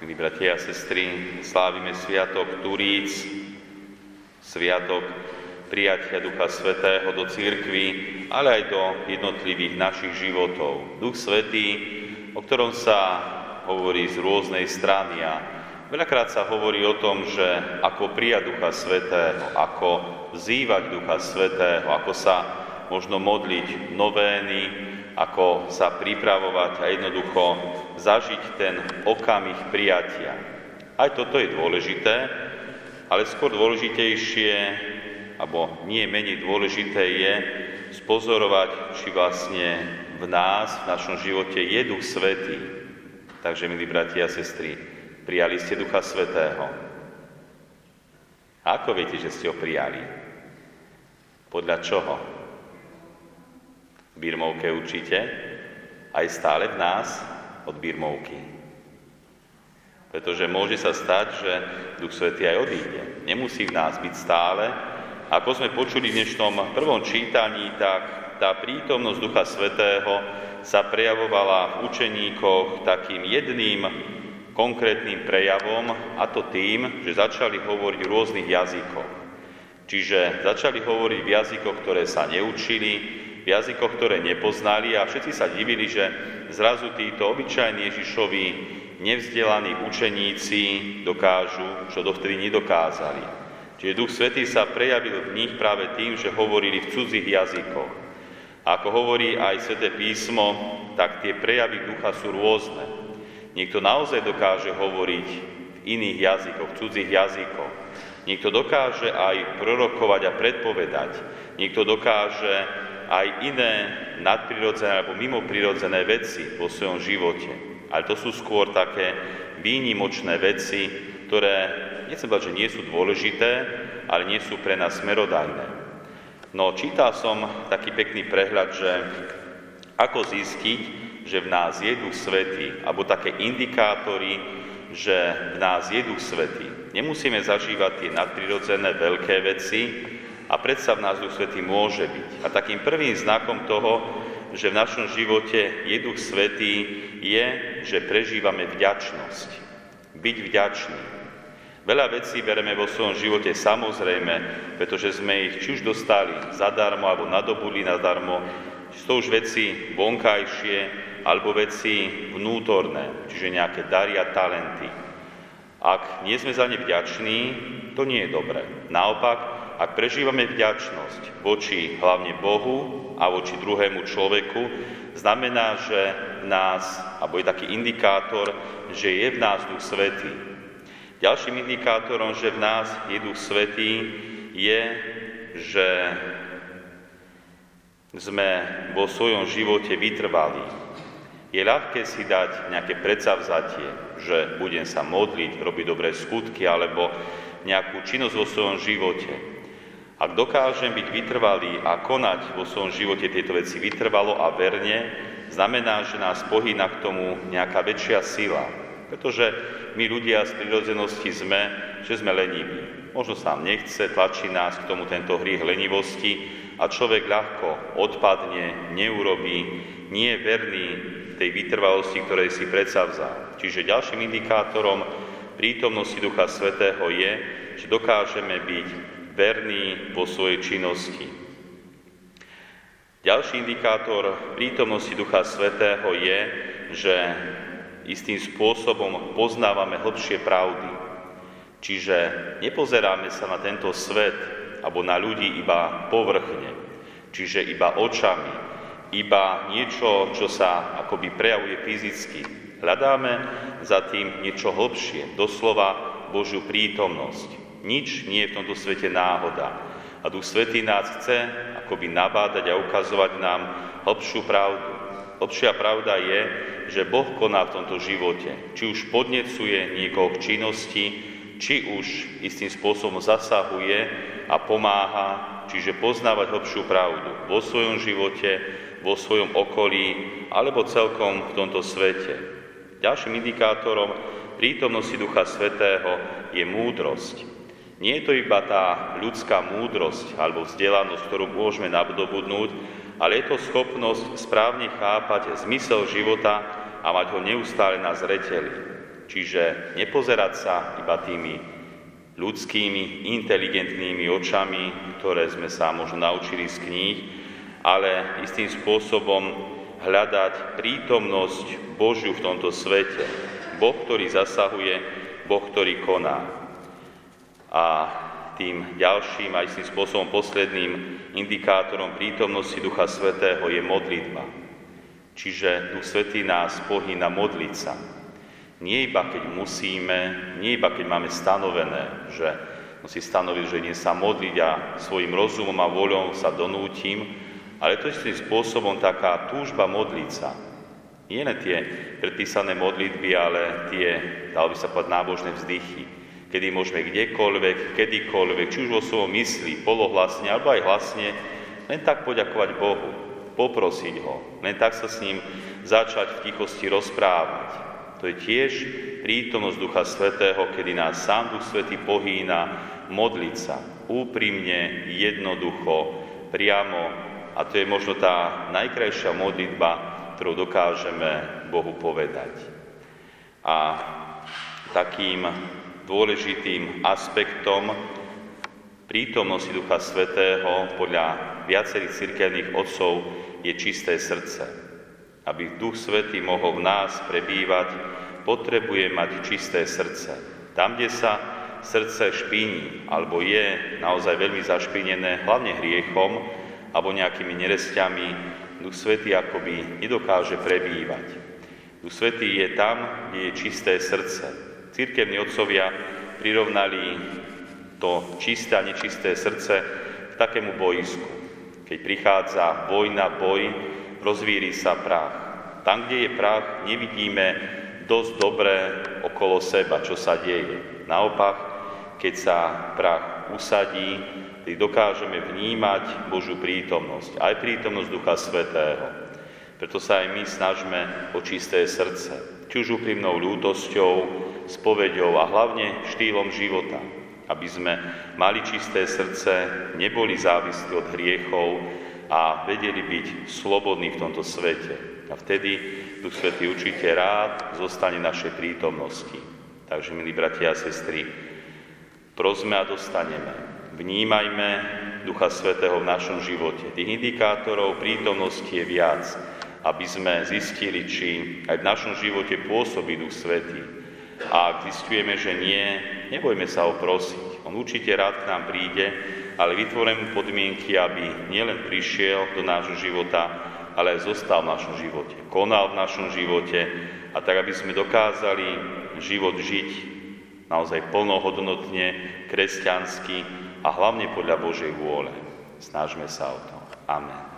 Milí bratia a sestry, slávime Sviatok Turíc, Sviatok prijatia Ducha Svetého do církvy, ale aj do jednotlivých našich životov. Duch Svetý, o ktorom sa hovorí z rôznej strany a veľakrát sa hovorí o tom, že ako prijať Ducha Svetého, ako vzývať Ducha Svetého, ako sa možno modliť novény, ako sa pripravovať a jednoducho zažiť ten okamih prijatia. Aj toto je dôležité, ale skôr dôležitejšie, alebo nie menej dôležité je spozorovať, či vlastne v nás, v našom živote je Duch Svetý. Takže, milí bratia a sestry, prijali ste Ducha Svetého. A ako viete, že ste ho prijali? Podľa čoho? Birmovke určite, aj stále v nás od Birmovky. Pretože môže sa stať, že Duch Svetý aj odíde. Nemusí v nás byť stále. Ako sme počuli v dnešnom prvom čítaní, tak tá prítomnosť Ducha Svetého sa prejavovala v učeníkoch takým jedným konkrétnym prejavom, a to tým, že začali hovoriť v rôznych jazykoch. Čiže začali hovoriť v jazykoch, ktoré sa neučili, v jazykoch, ktoré nepoznali a všetci sa divili, že zrazu títo obyčajní Ježišovi nevzdelaní učeníci dokážu, čo dovtedy nedokázali. Čiže Duch Svetý sa prejavil v nich práve tým, že hovorili v cudzích jazykoch. Ako hovorí aj Sveté písmo, tak tie prejavy ducha sú rôzne. Niekto naozaj dokáže hovoriť v iných jazykoch, v cudzích jazykoch. Niekto dokáže aj prorokovať a predpovedať. Niekto dokáže aj iné nadprirodzené alebo mimoprirodzené veci vo svojom živote. Ale to sú skôr také výnimočné veci, ktoré, nechcem povedať, že nie sú dôležité, ale nie sú pre nás smerodajné. No čítal som taký pekný prehľad, že ako zistiť, že v nás je Duch Svetý, alebo také indikátory, že v nás je Duch Svetý. Nemusíme zažívať tie nadprirodzené veľké veci, a predsa v nás Duch Svetý môže byť. A takým prvým znakom toho, že v našom živote je Duch Svetý, je, že prežívame vďačnosť. Byť vďačný. Veľa vecí bereme vo svojom živote samozrejme, pretože sme ich či už dostali zadarmo alebo nadobudli nadarmo, či to už veci vonkajšie alebo veci vnútorné, čiže nejaké dary a talenty. Ak nie sme za ne vďační, to nie je dobré. Naopak, ak prežívame vďačnosť voči hlavne Bohu a voči druhému človeku, znamená, že nás, alebo je taký indikátor, že je v nás Duch Svetý. Ďalším indikátorom, že v nás je Duch Svetý, je, že sme vo svojom živote vytrvali. Je ľahké si dať nejaké predsavzatie, že budem sa modliť, robiť dobré skutky alebo nejakú činnosť vo svojom živote. Ak dokážem byť vytrvalý a konať vo svojom živote tieto veci vytrvalo a verne, znamená, že nás pohýna k tomu nejaká väčšia sila. Pretože my ľudia z prirodzenosti sme, že sme leniví. Možno sa nám nechce, tlačí nás k tomu tento hriech lenivosti a človek ľahko odpadne, neurobí, nie je verný tej vytrvalosti, ktorej si predsavzal. Čiže ďalším indikátorom prítomnosti Ducha Svetého je, že dokážeme byť verný vo svojej činnosti. Ďalší indikátor prítomnosti Ducha Svetého je, že istým spôsobom poznávame hlbšie pravdy. Čiže nepozeráme sa na tento svet alebo na ľudí iba povrchne, čiže iba očami, iba niečo, čo sa akoby prejavuje fyzicky. Hľadáme za tým niečo hlbšie, doslova Božiu prítomnosť. Nič nie je v tomto svete náhoda. A Duch Svetý nás chce akoby nabádať a ukazovať nám hlbšiu pravdu. Hlbšia pravda je, že Boh koná v tomto živote. Či už podnecuje niekoho k činnosti, či už istým spôsobom zasahuje a pomáha, čiže poznávať hlbšiu pravdu vo svojom živote, vo svojom okolí alebo celkom v tomto svete. Ďalším indikátorom prítomnosti Ducha Svetého je múdrosť. Nie je to iba tá ľudská múdrosť alebo vzdelanosť, ktorú môžeme nabdobudnúť, ale je to schopnosť správne chápať zmysel života a mať ho neustále na zreteli. Čiže nepozerať sa iba tými ľudskými, inteligentnými očami, ktoré sme sa možno naučili z kníh, ale istým spôsobom hľadať prítomnosť Božiu v tomto svete. Boh, ktorý zasahuje, Boh, ktorý koná. A tým ďalším a istým spôsobom posledným indikátorom prítomnosti Ducha Svetého je modlitba. Čiže Duch Svetý nás pohýna modliť sa. Nie iba keď musíme, nie iba keď máme stanovené, že musí stanoviť, že idem sa modliť a svojim rozumom a voľou sa donútim, ale to istým spôsobom taká túžba modliť sa. Nie len tie predpísané modlitby, ale tie, dalo by sa povedať, nábožné vzdychy, kedy môžeme kdekoľvek, kedykoľvek, či už vo svojom mysli, polohlasne, alebo aj hlasne, len tak poďakovať Bohu, poprosiť Ho, len tak sa s ním začať v tichosti rozprávať. To je tiež prítomnosť Ducha Svetého, kedy nás sám Duch Svetý pohýna modliť sa úprimne, jednoducho, priamo a to je možno tá najkrajšia modlitba, ktorú dokážeme Bohu povedať. A takým dôležitým aspektom prítomnosti Ducha Svetého podľa viacerých cirkevných otcov je čisté srdce. Aby Duch Svetý mohol v nás prebývať, potrebuje mať čisté srdce. Tam, kde sa srdce špíni, alebo je naozaj veľmi zašpinené, hlavne hriechom, alebo nejakými neresťami, Duch Svetý akoby nedokáže prebývať. Duch Svetý je tam, kde je čisté srdce. Církevní otcovia prirovnali to čisté a nečisté srdce k takému boisku. Keď prichádza vojna, boj, rozvíri sa prach. Tam, kde je prach, nevidíme dosť dobre okolo seba, čo sa deje. Naopak, keď sa prach usadí, keď dokážeme vnímať Božú prítomnosť, aj prítomnosť Ducha Svetého. Preto sa aj my snažme o čisté srdce, či už úprimnou ľútosťou, spoveďou a hlavne štýlom života, aby sme mali čisté srdce, neboli závislí od hriechov a vedeli byť slobodní v tomto svete. A vtedy Duch Svetý určite rád zostane našej prítomnosti. Takže, milí bratia a sestry, prosme a dostaneme Vnímajme Ducha Svetého v našom živote. Tých indikátorov prítomnosti je viac, aby sme zistili, či aj v našom živote pôsobí Duch Svetý. A ak zistujeme, že nie, nebojme sa ho prosiť. On určite rád k nám príde, ale vytvoríme podmienky, aby nielen prišiel do nášho života, ale aj zostal v našom živote, konal v našom živote a tak, aby sme dokázali život žiť naozaj plnohodnotne, kresťansky, a hlavne podľa Božej vôle. Snažme sa o to. Amen.